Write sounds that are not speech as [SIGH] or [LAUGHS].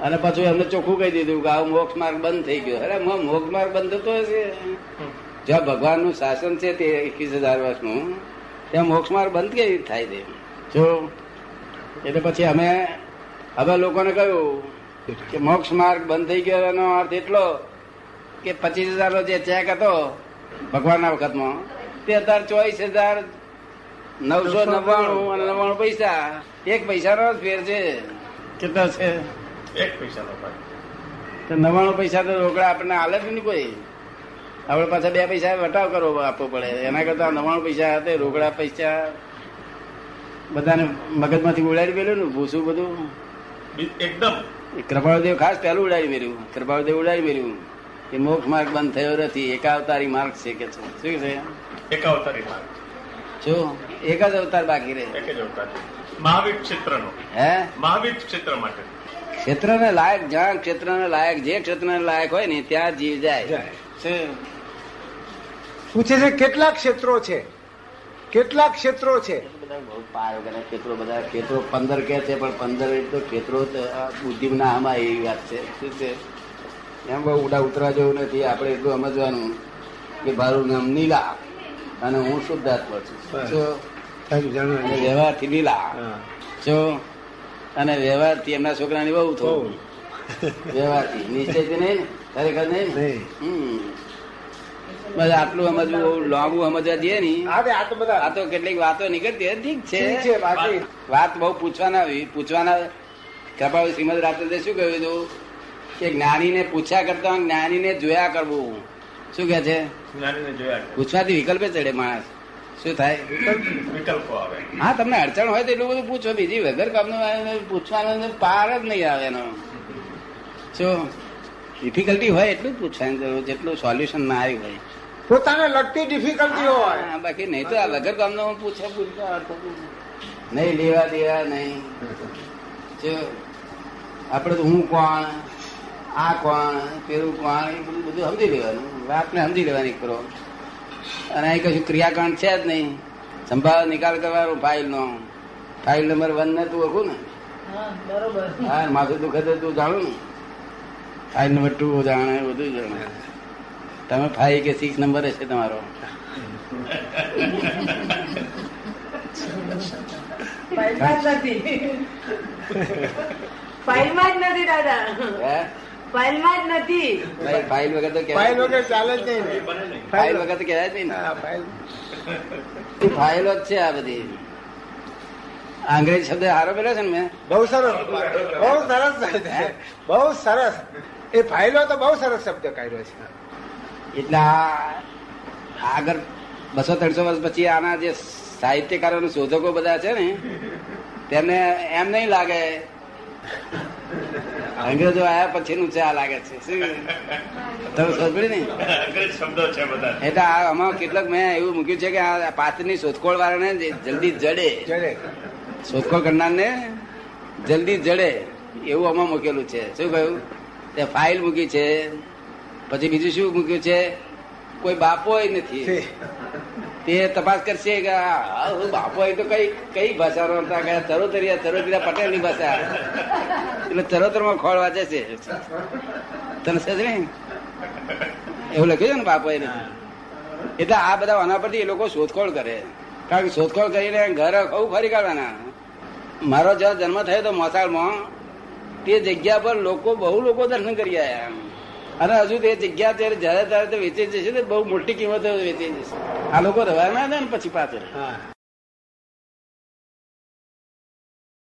અને પાછું એમને ચોખ્ખું કહી દીધું કે આ મોક્ષ માર્ગ બંધ થઈ ગયો. અરે મો- મોક્ષ માર્ગ બંધ થતો હશે જ્યાં ભગવાનનું શાસન છે તે એકવીસ હજાર વર્ષનું ત્યાં મોક્ષ માર્ગ બંધ કેવી થાય છે? જો એટલે પછી અમે હવે લોકોને કહ્યું કે મોક્ષ માર્ગ બંધ થઈ ગયો એનો અર્થ એટલો કે પચીસ હજાર નો જે ચેક હતો ભગવાનના વખતમાં તે અત્યારે ચોવીસ હજાર નવસો નવ્વાણું અને નવ્વાણું પૈસા. એક પૈસાનો જ ફેર છે. કેટલો છે? એક પૈસાનો ફાયદો તો નવ્વાણું પૈસા તો રોકડા આપણને હાલે જ નહીં કોઈ. આપણે પાછા બે પૈસા વટાવ કરવો આપવો પડે. એના કરતા નવ્વાણું પૈસા હતા રોકડા પૈસા બધાને મગજમાંથી ઉડાડી મેલ્યું ને ભૂસું બધું. એકદમ. કૃપાળદેવ ખાસ પહેલું ઉડાડી મેર્યું કૃપાળદેવ ઉડાડી મેર્યું કે મોક્ષ માર્ગ બંધ થયો નથી. એકાવતારી માર્ગ છે કે છે? શું છે? એક અવતારી માર્ગ. જો એક જ અવતાર બાકી રહે. એક જ અવતાર. મહાવીર ક્ષેત્રનો. હે? મહાવીર ક્ષેત્ર માટે. ક્ષેત્રને લાયક જ્યાં ક્ષેત્રને લાયક જે ક્ષેત્રને લાયક હોય ને ત્યાં જીવ જાય. પૂછે છે. કેટલા ક્ષેત્રો છે? કેટલા ક્ષેત્રો છે? બધા બહુ પાર વગરના ક્ષેત્રો બધા ક્ષેત્રો પંદર કે છે પણ પંદર તો ક્ષેત્રો બુદ્ધિના આમાં એવી વાત છે. શું છે? એમ બહુ ઉડા ઉતરા જેવું નથી. આપણે એટલું સમજવાનું કે મારું નામ નીલા અને હું શુદ્ધાત્મા છું. વ્યવહારથી નીલા. જો અને વ્યવહારથી એમના છોકરાની બહુ બહુ. થવું વ્યવહારથી નિશ્ચયથી નહીં ને? ખરેખર નહીં. બસ આટલું સમજવું બહુ લાંબુ સમજવા જઈએ નહીં આ તો બધા આ તો કેટલીક વાતો નીકળતી ઠીક છે વાત બહુ પૂછવાના આવી. પૂછવાના કપાળ શ્રીમદ રાત્રે શું કહ્યું હતું? કે જ્ઞાનીને પૂછ્યા કરતા જ્ઞાનીને જોયા કરવું. શું કે છે. પૂછવાથી વિકલ્પે ચડે માણસ. શું થાય? વિકલ્પો? આવે. હા તમને અડચણ હોય તો એટલું બધું પૂછો. બીજી વગર કામનું આ પૂછવાનો પાર જ નહીં આવે એનો. શું? ડિફિકલ્ટી હોય એટલું જ પૂછવાની જરૂર જેટલું સોલ્યુશન ના આવ્યું હોય. પોતાને લગતી ડિફિકલ્ટી હોય. બાકી નહીં તો આ વગર કામનો પૂછે પૂછતા નહીં. નહીં લેવા દેવા નહીં. જો આપણે તો હું કોણ આ કોણ પેલું કોણ એ બધું બધું સમજી લેવાનું. વાતને સમજી લેવાની કરો અને અહીં કશું ક્રિયાકાંડ છે જ નહીં. સંભાળ નિકાલ કરવાનો ફાઇલ નો. ફાઇલ નંબર વન ને તું ઓળખું ને? હા માથું દુખે તો તું જાણું ને? ફાઇલ નંબર ટુ જાણે બધું જાણે. તમે ફાઇવ કે સિક્સ નંબર હશે તમારો. ફાઇલમાં [LAUGHS] જ નથી દાદા. હે? ફાઇલમાં જ નથી. ફાઇલ વગર તો ફાઇલ વગર ચાલે જ નહીં. ફાઇલ વગર તો કહેવાય જ નહીં ફાઇલ. ફાઇલો જ છે આ બધી. અંગ્રેજી શબ્દ સારો પેલો છે ને મેં? બહુ સરસ. બહુ સરસ બહુ સરસ. એ ફાઇલો તો બહુ સરસ શબ્દ કાઢ્યો છે. એટલે આગળ બસો ત્રણસો વર્ષ પછી આના જે સાહિત્યકારો શોધકો બધા છે ને તેમને એમ નહીં લાગે અંગ્રેજો આયા પછીનું છે આ લાગે છે. શું? તમે સમજ્યું ને શબ્દો છે બધા. એટલે આ આમાં કેટલાક મેં એવું મૂક્યું છે કે આ પાત્રની શોધખોળ વાળાને જલ્દી જડે. જડે. શોધખોળ કરનારને જલ્દી જડે. એવું આમાં મૂકેલું છે. શું કહ્યું? તે ફાઇલ મૂકી છે. પછી બીજું શું મૂક્યું છે? કોઈ બાપો નથી. છે. તે તપાસ કરશે કે બાપો એ તો કઈ કઈ ભાષાનો હતા ચરોતરિયા પટેલ પટેલની ભાષા. એટલે ચરોતરમાં ખોળ વાંચે છે. તને સમજ ને એવું લખ્યું છે ને બાપો એ એટલે આ બધા આના પરથી એ લોકો શોધખોળ કરે. કારણ કે શોધખોળ કરીને ઘર ખવું ફરી કાઢવાના. મારો જ્યાં જન્મ થયો તો મોસાળમાં તે જગ્યા પર લોકો બહુ લોકો દર્શન કરી આવ્યા અને હજુ તે જગ્યા ત્યારે જયારે ત્યારે વેચી જશે ને, બહુ મોટી કિંમતે વેચી જશે. આ લોકો રવાના દે ને પછી પાછળ.